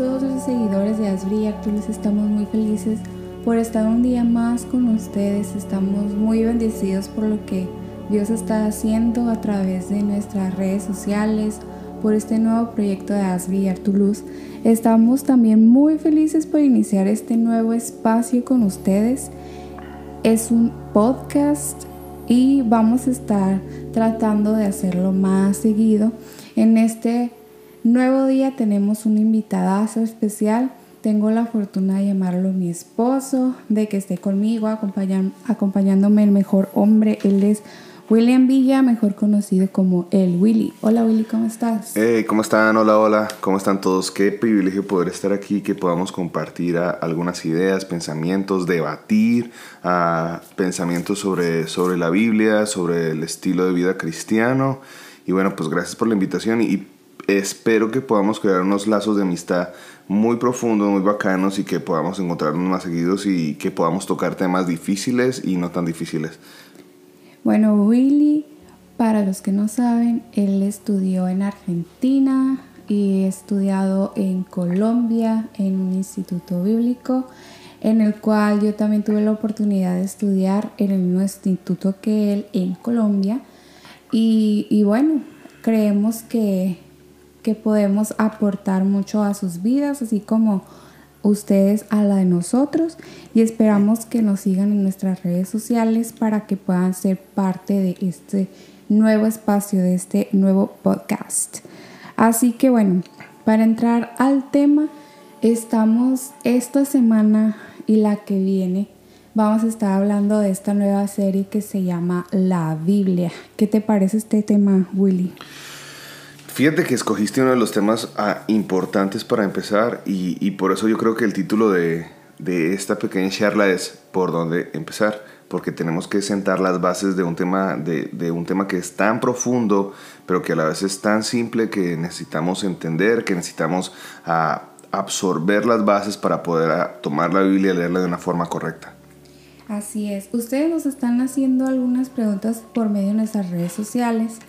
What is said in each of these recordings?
todos los seguidores de Asbri Actuales, estamos muy felices por estar un día más con ustedes. Estamos muy bendecidos por lo que Dios está haciendo a través de nuestras redes sociales, por este nuevo proyecto de Asbri Artuluz. Estamos también muy felices por iniciar este nuevo espacio con ustedes. Es un podcast y vamos a estar tratando de hacerlo más seguido. En este nuevo día tenemos un invitadazo especial. Tengo la fortuna de llamarlo mi esposo, de que esté conmigo acompañándome el mejor hombre. Él es William Villa, mejor conocido como el Willy. Hola Willy, ¿cómo estás? Hey, ¿cómo están? Hola, hola, ¿cómo están todos? Qué privilegio poder estar aquí, que podamos compartir algunas ideas, pensamientos, debatir pensamientos sobre, sobre la Biblia, sobre el estilo de vida cristiano. Y bueno, pues gracias por la invitación y espero que podamos crear unos lazos de amistad muy profundos, muy bacanos y que podamos encontrarnos más seguidos y que podamos tocar temas difíciles y no tan difíciles. Bueno, Willy, para los que no saben, él estudió en Argentina y estudiado en Colombia en un instituto bíblico en el cual yo también tuve la oportunidad de estudiar en el mismo instituto que él en Colombia. Y, bueno, creemos que, que podemos aportar mucho a sus vidas, así como ustedes a la de nosotros y esperamos que nos sigan en nuestras redes sociales para que puedan ser parte de este nuevo espacio, de este nuevo podcast. Así que bueno, para entrar al tema, estamos esta semana y la que viene. Vamos a estar hablando de esta nueva serie que se llama La Biblia. ¿Qué te parece este tema, Willy? Fíjate que escogiste uno de los temas ah, importantes para empezar y, por eso yo creo que el título de, esta pequeña charla es por dónde empezar, porque tenemos que sentar las bases de un tema, de, un tema que es tan profundo, pero que a la vez es tan simple que necesitamos entender, que necesitamos ah, absorber las bases para poder ah, tomar la Biblia y leerla de una forma correcta. Así es. Ustedes nos están haciendo algunas preguntas por medio de nuestras redes sociales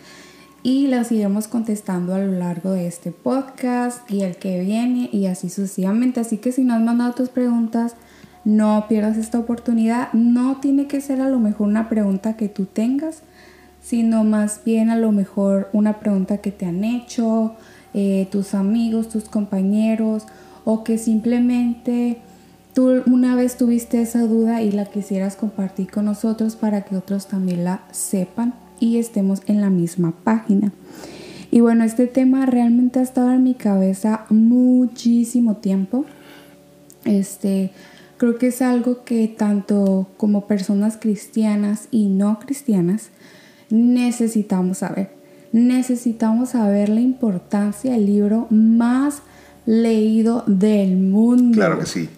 y las iremos contestando a lo largo de este podcast y el que viene y así sucesivamente. Así que si no has mandado tus preguntas, no pierdas esta oportunidad. No tiene que ser a lo mejor una pregunta que tú tengas, sino más bien a lo mejor una pregunta que te han hecho eh, tus amigos, tus compañeros o que simplemente tú una vez tuviste esa duda y la quisieras compartir con nosotros para que otros también la sepan y estemos en la misma página. Y bueno, este tema realmente ha estado en mi cabeza muchísimo tiempo. Este, creo que es algo que tanto como personas cristianas y no cristianas necesitamos saber. Necesitamos saber la importancia del libro más leído del mundo. Claro que sí.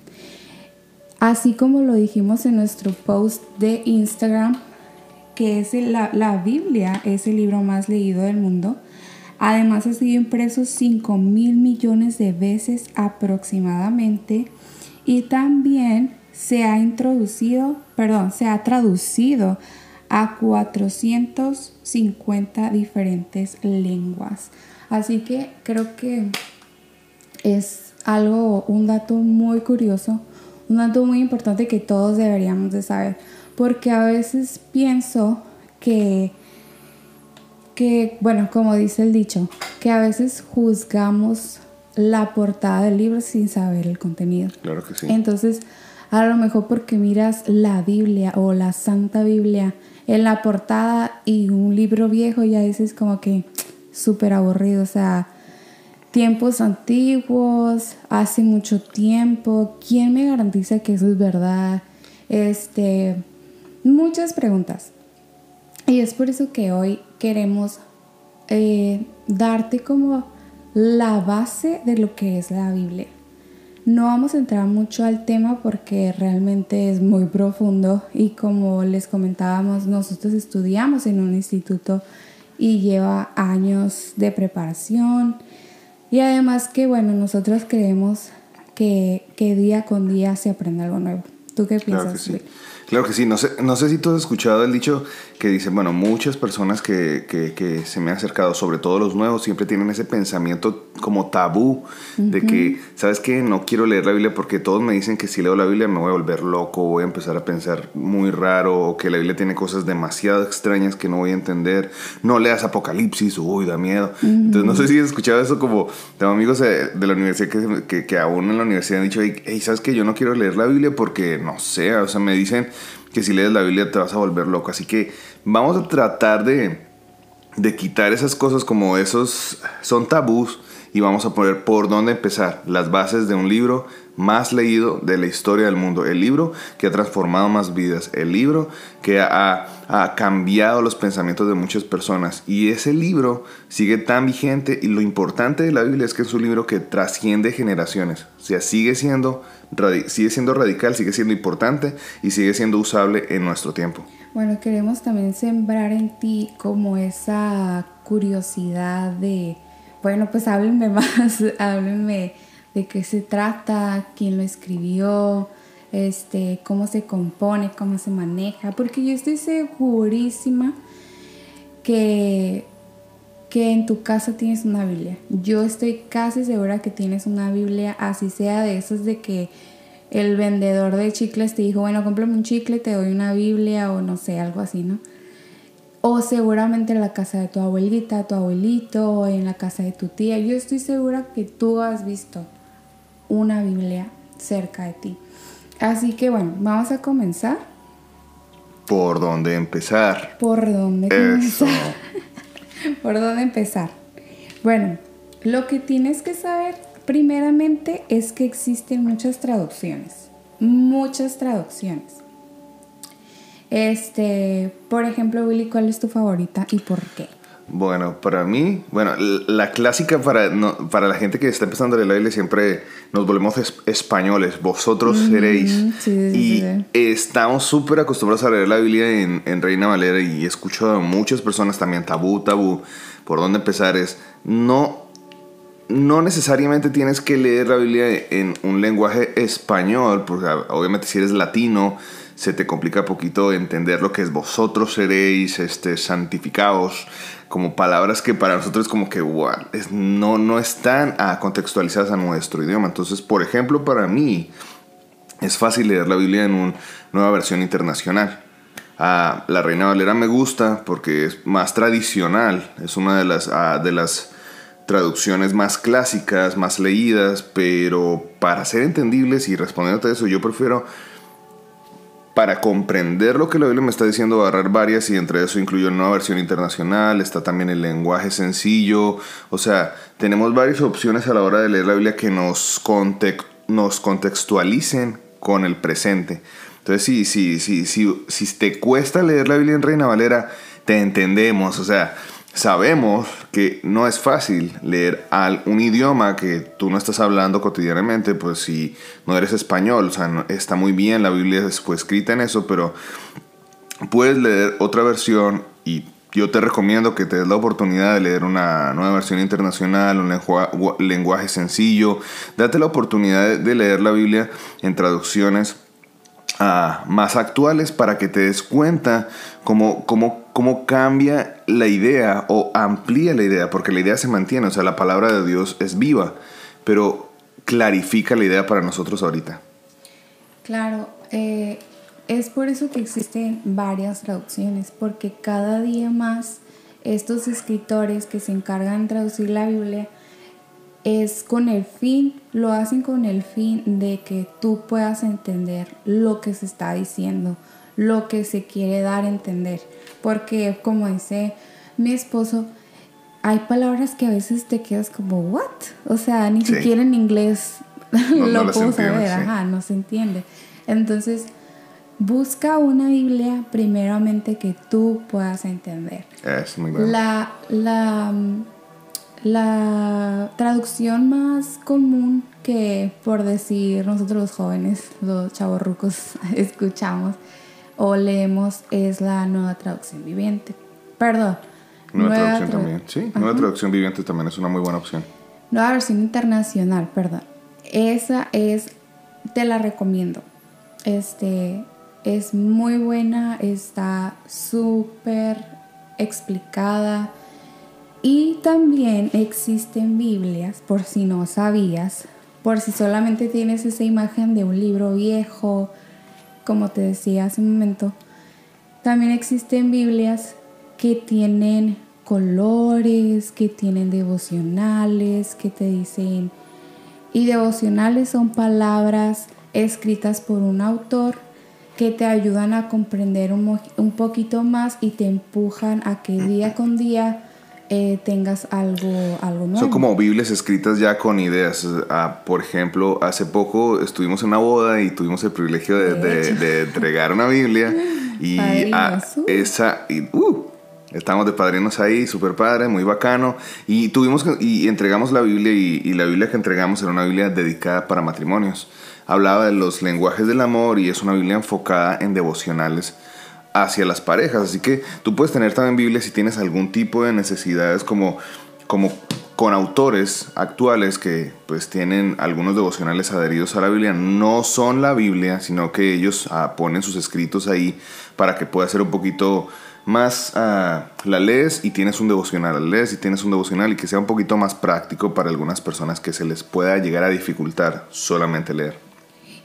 Así como lo dijimos en nuestro post de Instagram, que es la, la Biblia es el libro más leído del mundo. Además ha sido impreso 5 mil millones de veces aproximadamente y también se ha introducido, perdón, se ha traducido a 450 diferentes lenguas. Así que creo que es algo, un dato muy curioso, un dato muy importante que todos deberíamos de saber porque a veces pienso que, que, bueno, como dice el dicho, que a veces juzgamos la portada del libro sin saber el contenido. Claro que sí. Entonces, a lo mejor porque miras la Biblia o la Santa Biblia en la portada y un libro viejo ya dices como que súper aburrido, o sea, tiempos antiguos, hace mucho tiempo, ¿quién me garantiza que eso es verdad? Este, muchas preguntas. Y es por eso que hoy queremos eh, darte como la base de lo que es la Biblia. No vamos a entrar mucho al tema porque realmente es muy profundo y como les comentábamos, nosotros estudiamos en un instituto y lleva años de preparación y además que bueno, nosotros creemos que, que día con día se aprende algo nuevo. ¿Tú qué piensas? Claro Claro que sí, no sé, no sé si tú has escuchado el dicho que dice, bueno, muchas personas que, que, que se me han acercado, sobre todo los nuevos, siempre tienen ese pensamiento como tabú de que, ¿sabes qué? No quiero leer la Biblia porque todos me dicen que si leo la Biblia me voy a volver loco, voy a empezar a pensar muy raro, o que la Biblia tiene cosas demasiado extrañas que no voy a entender. No leas Apocalipsis, uy, da miedo. Entonces, no sé si has escuchado eso como, tengo amigos de, la universidad que, que, que, aún en la universidad han dicho, hey, ¿sabes qué? Yo no quiero leer la Biblia porque, no sé, o sea, me dicen que si lees la Biblia te vas a volver loco. Así que vamos a tratar de, de quitar esas cosas como esos son tabús y vamos a poner por dónde empezar, las bases de un libro más leído de la historia del mundo, el libro que ha transformado más vidas, el libro que ha, ha, cambiado los pensamientos de muchas personas. Y ese libro sigue tan vigente y lo importante de la Biblia es que es un libro que trasciende generaciones, o sea, sigue siendo, sigue siendo radical, sigue siendo importante y sigue siendo usable en nuestro tiempo. Bueno, queremos también sembrar en ti como esa curiosidad de bueno, pues háblenme más, háblenme de qué se trata, quién lo escribió, este, cómo se compone, cómo se maneja, porque yo estoy segurísima que, que en tu casa tienes una Biblia. Yo estoy casi segura que tienes una Biblia, así sea de esos de que el vendedor de chicles te dijo, bueno, cómprame un chicle, te doy una Biblia o no sé, algo así, ¿no? O seguramente en la casa de tu abuelita, tu abuelito, o en la casa de tu tía. Yo estoy segura que tú has visto una Biblia cerca de ti. Así que bueno, vamos a comenzar. ¿Por dónde empezar? ¿Por dónde empezar? ¿Por dónde empezar? Bueno, lo que tienes que saber primeramente es que existen muchas traducciones. Muchas traducciones. Este, por ejemplo, Willy, ¿cuál es tu favorita y por qué? Bueno, para mí, bueno, la clásica para, para la gente que está empezando a leer la Biblia siempre nos volvemos españoles, vosotros seréis. y estamos súper acostumbrados a leer la Biblia en, en, Reina Valera y he escuchado a muchas personas también, tabú, tabú. Por dónde empezar es, no, no necesariamente tienes que leer la Biblia en un lenguaje español, porque obviamente si eres latino, se te complica poquito entender lo que es vosotros seréis este, santificados, como palabras que para nosotros como que no, no están contextualizadas a nuestro idioma. Entonces, por ejemplo, para mí es fácil leer la Biblia en una nueva versión internacional. Ah, la Reina Valera me gusta porque es más tradicional, es una de las, ah, de las traducciones más clásicas, más leídas, pero para ser entendibles y respondiéndote a eso, yo prefiero para comprender lo que la Biblia me está diciendo, agarrar varias y entre eso incluyo una versión internacional, está también el lenguaje sencillo, o sea, tenemos varias opciones a la hora de leer la Biblia que nos, contextualicen con el presente. Entonces, si, si, si, si te cuesta leer la Biblia en Reina Valera, te entendemos, o sea, Sabemos que no es fácil leer un idioma que tú no estás hablando cotidianamente, pues si no eres español, o sea, está muy bien, la Biblia fue escrita en eso, pero puedes leer otra versión y yo te recomiendo que te des la oportunidad de leer una nueva versión internacional, un lenguaje sencillo, date la oportunidad de leer la Biblia en traducciones uh, más actuales para que te des cuenta cómo, cómo, cómo cambia la idea o amplía la idea, porque la idea se mantiene, o sea, la palabra de Dios es viva, pero clarifica la idea para nosotros ahorita. Claro, eh, es por eso que existen varias traducciones, porque cada día más estos escritores que se encargan de traducir la Biblia es con el fin, lo hacen con el fin de que tú puedas entender lo que se está diciendo, lo que se quiere dar a entender. Porque como dice mi esposo, hay palabras que a veces te quedas como, ¿what? O sea, ni siquiera en inglés lo puedo saber, ajá, no se entiende. Entonces, busca una Biblia primeramente que tú puedas entender. Es muy bueno. La, la, la traducción más común que, por decir nosotros los jóvenes, los chavorrucos, escuchamos o leemos es la nueva traducción viviente. Perdón. Nueva, traducción también, sí. Nueva traducción viviente también es una muy buena opción. Nueva versión internacional, perdón. Esa es, te la recomiendo. Este, Es muy buena, está súper explicada. Y también existen Biblias, por si no sabías, por si solamente tienes esa imagen de un libro viejo, como te decía hace un momento. También existen Biblias que tienen colores, que tienen devocionales, que te dicen... Y devocionales son palabras escritas por un autor que te ayudan a comprender un, un poquito más y te empujan a que día con día eh, tengas algo, algo nuevo. Son como Biblias escritas ya con ideas. Ah, por ejemplo, hace poco estuvimos en una boda y tuvimos el privilegio de, entregar una Biblia y esa... Y, uh, Estamos de padrinos ahí, súper padre, muy bacano. Y tuvimos y entregamos la Biblia y, y, la Biblia que entregamos era una Biblia dedicada para matrimonios. Hablaba de los lenguajes del amor y es una Biblia enfocada en devocionales hacia las parejas. Así que tú puedes tener también Biblia si tienes algún tipo de necesidades como, como con autores actuales que pues tienen algunos devocionales adheridos a la Biblia. No son la Biblia, sino que ellos ah, ponen sus escritos ahí para que pueda ser un poquito más ah, la lees y tienes un devocional, la lees y tienes un devocional y que sea un poquito más práctico para algunas personas que se les pueda llegar a dificultar solamente leer.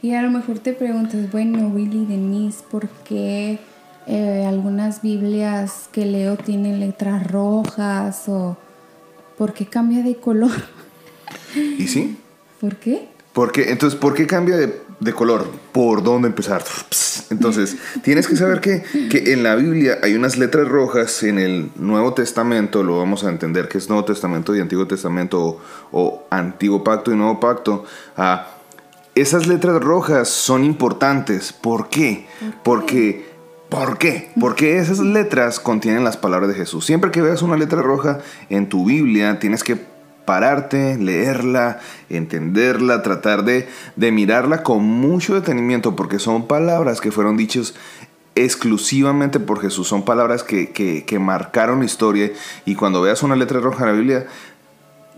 Y a lo mejor te preguntas, bueno, Willy Denise, ¿por qué eh, algunas Biblias que leo tienen letras rojas o por qué cambia de color. ¿Y sí? ¿Por qué? Porque, entonces, ¿por qué cambia de, color? ¿Por dónde empezar? Entonces, tienes que saber que, que, en la Biblia hay unas letras rojas en el Nuevo Testamento, lo vamos a entender que es Nuevo Testamento y Antiguo Testamento o, Antiguo Pacto y Nuevo Pacto. Ah, esas letras rojas son importantes. ¿Por qué? Porque ¿Por qué? Porque esas letras contienen las palabras de Jesús. Siempre que veas una letra roja en tu Biblia, tienes que pararte, leerla, entenderla, tratar de, mirarla con mucho detenimiento, porque son palabras que fueron dichas exclusivamente por Jesús. Son palabras que, que, que marcaron la historia. Y cuando veas una letra roja en la Biblia,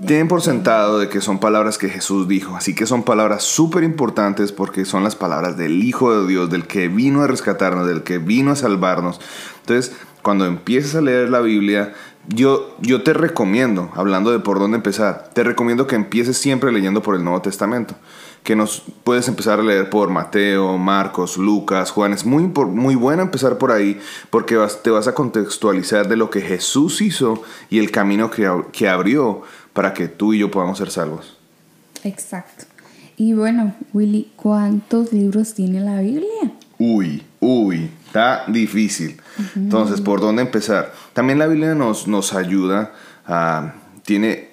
Ten por sentado de que son palabras que Jesús dijo, así que son palabras súper importantes porque son las palabras del Hijo de Dios, del que vino a rescatarnos, del que vino a salvarnos. Entonces, cuando empieces a leer la Biblia, yo, yo te recomiendo, hablando de por dónde empezar, te recomiendo que empieces siempre leyendo por el Nuevo Testamento, que nos puedes empezar a leer por Mateo, Marcos, Lucas, Juan. Es muy, muy bueno empezar por ahí porque te vas a contextualizar de lo que Jesús hizo y el camino que, que abrió para que tú y yo podamos ser salvos. Exacto. Y bueno, Willy, ¿cuántos libros tiene la Biblia? Uy, uy, está difícil. Entonces, ¿por dónde empezar? También la Biblia nos, nos ayuda a... Tiene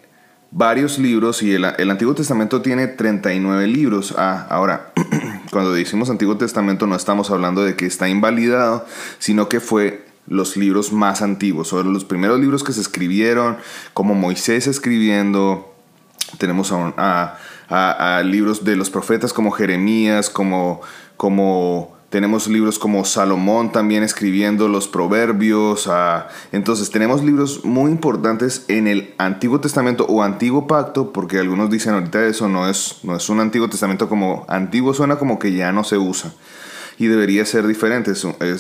varios libros y el, el Antiguo Testamento tiene 39 libros. Ah, ahora, cuando decimos Antiguo Testamento no estamos hablando de que está invalidado, sino que fue los libros más antiguos, son los primeros libros que se escribieron, como Moisés escribiendo, tenemos a, libros de los profetas como Jeremías, como, como tenemos libros como Salomón también escribiendo los proverbios. entonces tenemos libros muy importantes en el Antiguo Testamento o Antiguo Pacto, porque algunos dicen ahorita eso no es, no es un Antiguo Testamento como antiguo, suena como que ya no se usa. Y debería ser diferente.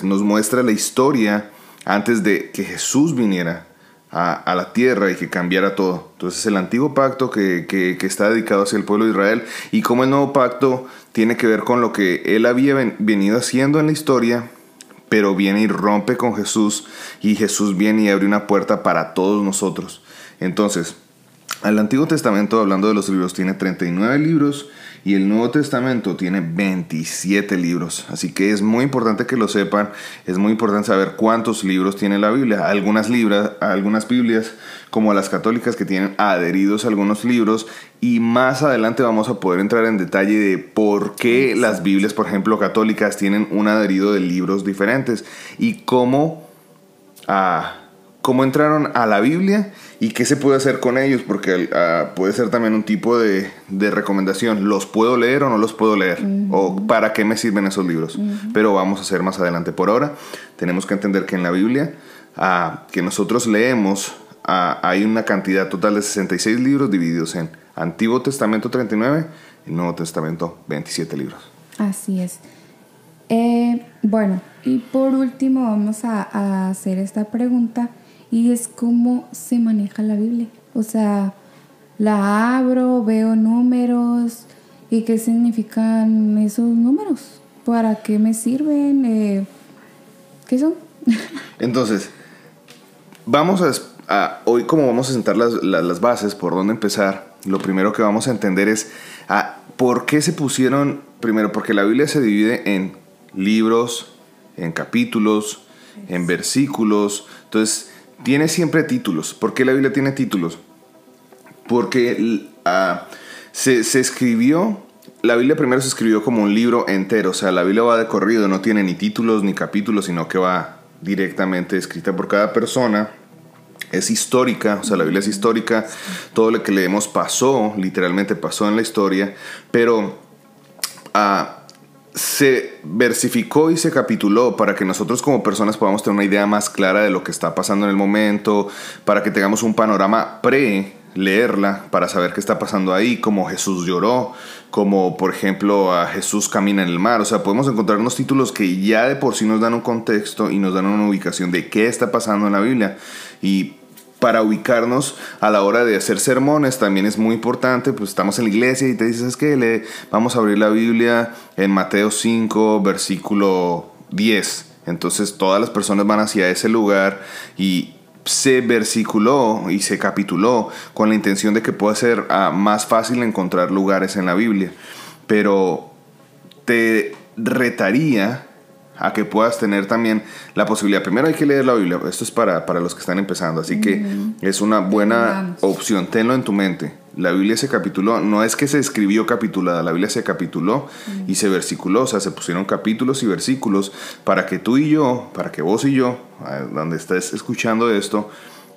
nos muestra la historia antes de que Jesús viniera a, la tierra y que cambiara todo. Entonces el antiguo pacto que, está dedicado hacia el pueblo de Israel y como el nuevo pacto tiene que ver con lo que él había venido haciendo en la historia, pero viene y rompe con Jesús y Jesús viene y abre una puerta para todos nosotros. Entonces, el Antiguo Testamento, hablando de los libros, tiene 39 libros y el Nuevo Testamento tiene 27 libros. Así que es muy importante que lo sepan. Es muy importante saber cuántos libros tiene la Biblia. Algunas, libras, algunas Biblias, como las católicas, que tienen adheridos algunos libros. Y más adelante vamos a poder entrar en detalle de por qué las Biblias, por ejemplo, católicas, tienen un adherido de libros diferentes. Y cómo... Ah, cómo entraron a la Biblia y qué se puede hacer con ellos, porque ah, puede ser también un tipo de, recomendación. ¿Los puedo leer o no los puedo leer? ¿O para qué me sirven esos libros? Pero vamos a hacer más adelante. Por ahora, tenemos que entender que en la Biblia ah, que nosotros leemos ah, hay una cantidad total de 66 libros divididos en Antiguo Testamento 39 y Nuevo Testamento 27 libros. Así es. Eh, bueno, y por último vamos a, a hacer esta pregunta y es cómo se maneja la Biblia. O sea, la abro, veo números y qué significan esos números, para qué me sirven, eh, qué son. Entonces, vamos a, hoy como vamos a sentar las, las, bases por dónde empezar, lo primero que vamos a entender es a, por qué se pusieron, primero, porque la Biblia se divide en libros, en capítulos, en versículos, entonces tiene siempre títulos. ¿Por qué la Biblia tiene títulos? Porque ah, se, se, escribió, la Biblia primero se escribió como un libro entero, o sea, la Biblia va de corrido, no tiene ni títulos ni capítulos, sino que va directamente escrita por cada persona. Es histórica, o sea, la Biblia es histórica, todo lo que leemos pasó, literalmente pasó en la historia, pero uh, se versificó y se capituló para que nosotros como personas podamos tener una idea más clara de lo que está pasando en el momento, para que tengamos un panorama pre leerla para saber qué está pasando ahí, como Jesús lloró, como por ejemplo a Jesús camina en el mar, o sea, podemos encontrar unos títulos que ya de por sí nos dan un contexto y nos dan una ubicación de qué está pasando en la Biblia. Y para ubicarnos a la hora de hacer sermones también es muy importante, pues estamos en la iglesia y te dices, es que le vamos a abrir la Biblia en Mateo 5, versículo 10. Entonces todas las personas van hacia ese lugar y se versiculó y se capituló con la intención de que pueda ser ah, más fácil encontrar lugares en la Biblia. Pero te retaría a que puedas tener también la posibilidad. Primero hay que leer la Biblia, esto es para, para los que están empezando, así que es una buena opción, tenlo en tu mente. La Biblia se capituló, no es que se escribió capitulada, la Biblia se capituló y se versiculó, o sea, se pusieron capítulos y versículos para que tú y yo, para que vos y yo, donde estés escuchando esto,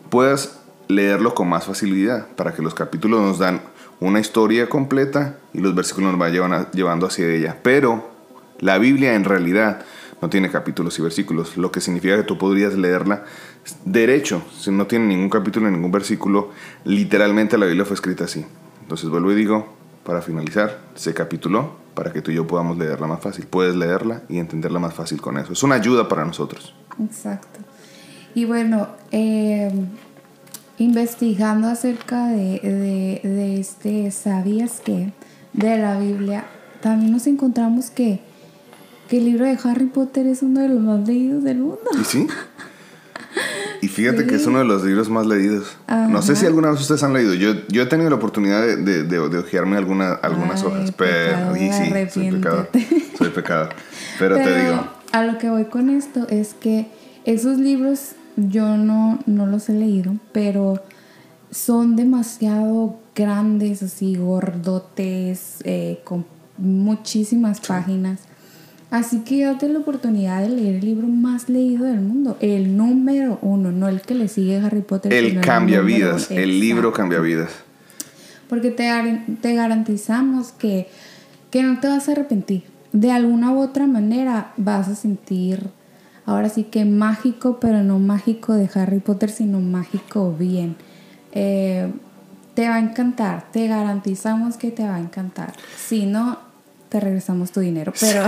puedas leerlo con más facilidad, para que los capítulos nos dan una historia completa y los versículos nos van llevando hacia ella. Pero la Biblia en realidad no tiene capítulos y versículos, lo que significa que tú podrías leerla derecho, si no tiene ningún capítulo ni ningún versículo, literalmente la Biblia fue escrita así. Entonces vuelvo y digo, para finalizar, se capituló para que tú y yo podamos leerla más fácil. Puedes leerla y entenderla más fácil con eso. Es una ayuda para nosotros. Exacto. Y bueno, eh, investigando acerca de, de, de este ¿sabías qué? de la Biblia, también nos encontramos que que el libro de Harry Potter es uno de los más leídos del mundo. ¿Y sí? Y fíjate que es uno de los libros más leídos. No sé si alguna vez ustedes han leído. Yo, yo he tenido la oportunidad de, de, de, ojearme alguna, algunas hojas, pero y sí, soy pecador. Soy pecador. Pero, te digo. A lo que voy con esto es que esos libros yo no, no los he leído, pero son demasiado grandes, así gordotes, eh, con muchísimas páginas. Así que date la oportunidad de leer el libro más leído del mundo, el número uno, no el que le sigue Harry Potter. El cambia vidas, el libro cambia vidas. Porque te, te garantizamos que, que no te vas a arrepentir. De alguna u otra manera vas a sentir, ahora sí que mágico, pero no mágico de Harry Potter, sino mágico bien. Eh, te va a encantar, te garantizamos que te va a encantar. Si no, te regresamos tu dinero, pero...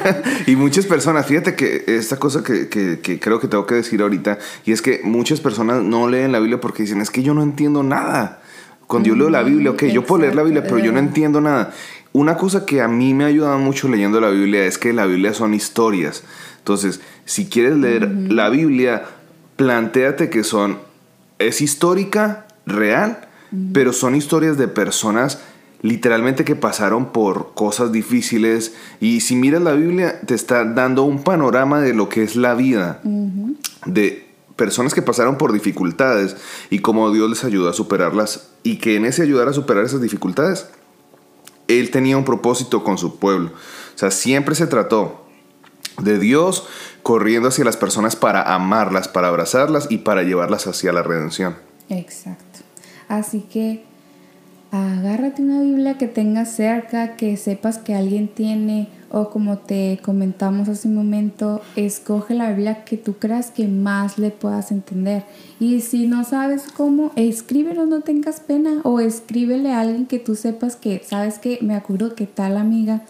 y muchas personas, fíjate que esta cosa que, que, creo que tengo que decir ahorita, y es que muchas personas no leen la Biblia porque dicen, es que yo no entiendo nada. Cuando yo leo la Biblia, ok, yo puedo leer la Biblia, pero yo no entiendo nada. Una cosa que a mí me ha ayudado mucho leyendo la Biblia es que la Biblia son historias. Entonces, si quieres leer la Biblia, planteate que son, es histórica, real, pero son historias de personas literalmente que pasaron por cosas difíciles y si miras la Biblia te está dando un panorama de lo que es la vida, de personas que pasaron por dificultades y cómo Dios les ayudó a superarlas y que en ese ayudar a superar esas dificultades, Él tenía un propósito con su pueblo. O sea, siempre se trató de Dios corriendo hacia las personas para amarlas, para abrazarlas y para llevarlas hacia la redención. Exacto. Así que agárrate una Biblia que tengas cerca, que sepas que alguien tiene, o como te comentamos hace un momento, escoge la Biblia que tú creas que más le puedas entender. Y si no sabes cómo, escríbelo, no tengas pena, o escríbele a alguien que tú sepas que, sabes que me acuerdo que tal amiga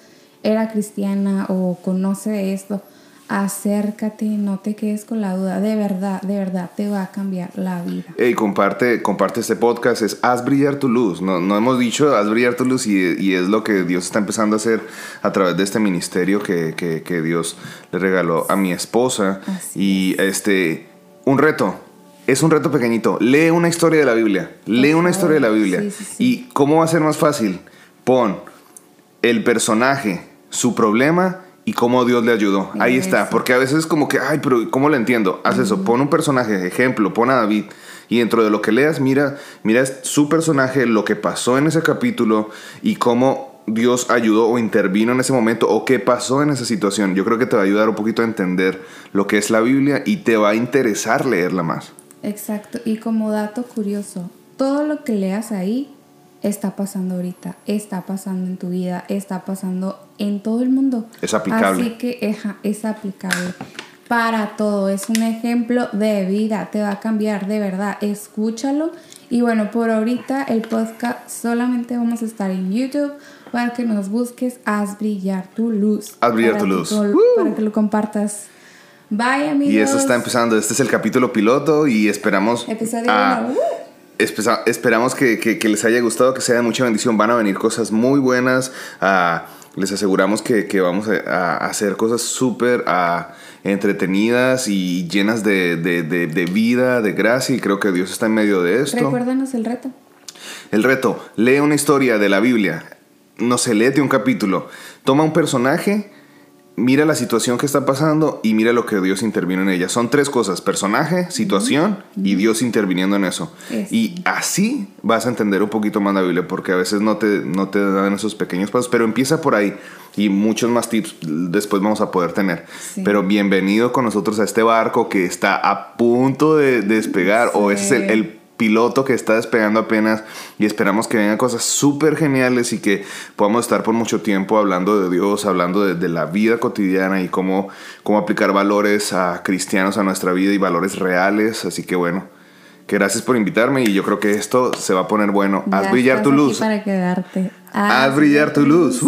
era cristiana o conoce esto, acércate, no te quedes con la duda, de verdad, de verdad te va a cambiar la vida. Y comparte, comparte este podcast, es haz brillar tu luz. No, no hemos dicho haz brillar tu luz y, y, es lo que Dios está empezando a hacer a través de este ministerio que, que, que Dios le regaló a mi esposa. Así y este, un reto, es un reto pequeñito. Lee una historia de la Biblia. Lee una historia de la Biblia. Sí, sí, sí. ¿Y cómo va a ser más fácil? Pon el personaje, su problema y cómo Dios le ayudó. Ahí está, porque a veces es como que, ay, pero ¿cómo lo entiendo? Haz eso, pon un personaje, ejemplo, pon a David. Y dentro de lo que leas, mira, mira su personaje, lo que pasó en ese capítulo y cómo Dios ayudó o intervino en ese momento o qué pasó en esa situación. Yo creo que te va a ayudar un poquito a entender lo que es la Biblia y te va a interesar leerla más. Exacto. Y como dato curioso, todo lo que leas ahí está pasando ahorita, está pasando en tu vida, está pasando en todo el mundo. Es aplicable. Así que es aplicable para todo. Es un ejemplo de vida, te va a cambiar de verdad. Escúchalo. Y bueno, por ahorita el podcast solamente vamos a estar en YouTube para que nos busques. Haz brillar tu luz. Haz brillar tu luz. para que lo compartas. Bye, amigos. Y eso está empezando. Este es el capítulo piloto y esperamos. Episodio a, esperamos que, les haya gustado, que sea de mucha bendición. Van a venir cosas muy buenas. Ah, les aseguramos que, vamos a, hacer cosas súper ah, entretenidas y llenas de, vida, de gracia. Y creo que Dios está en medio de esto. Recuérdanos el reto. El reto, lee una historia de la Biblia. No se léete un capítulo. Toma un personaje mira la situación que está pasando y mira lo que Dios intervino en ella. Son tres cosas, personaje, situación y Dios interviniendo en eso. Y así vas a entender un poquito más la Biblia, porque a veces no te, no te dan esos pequeños pasos, pero empieza por ahí y muchos más tips después vamos a poder tener. Pero bienvenido con nosotros a este barco que está a punto de despegar, o ese es el piloto que está despegando apenas y esperamos que vengan cosas súper geniales y que podamos estar por mucho tiempo hablando de Dios, hablando de, la vida cotidiana y cómo, cómo aplicar valores a cristianos a nuestra vida y valores reales. Así que bueno, que gracias por invitarme y yo creo que esto se va a poner bueno. Haz brillar tu luz. Para quedarte. Haz, brillar tu luz.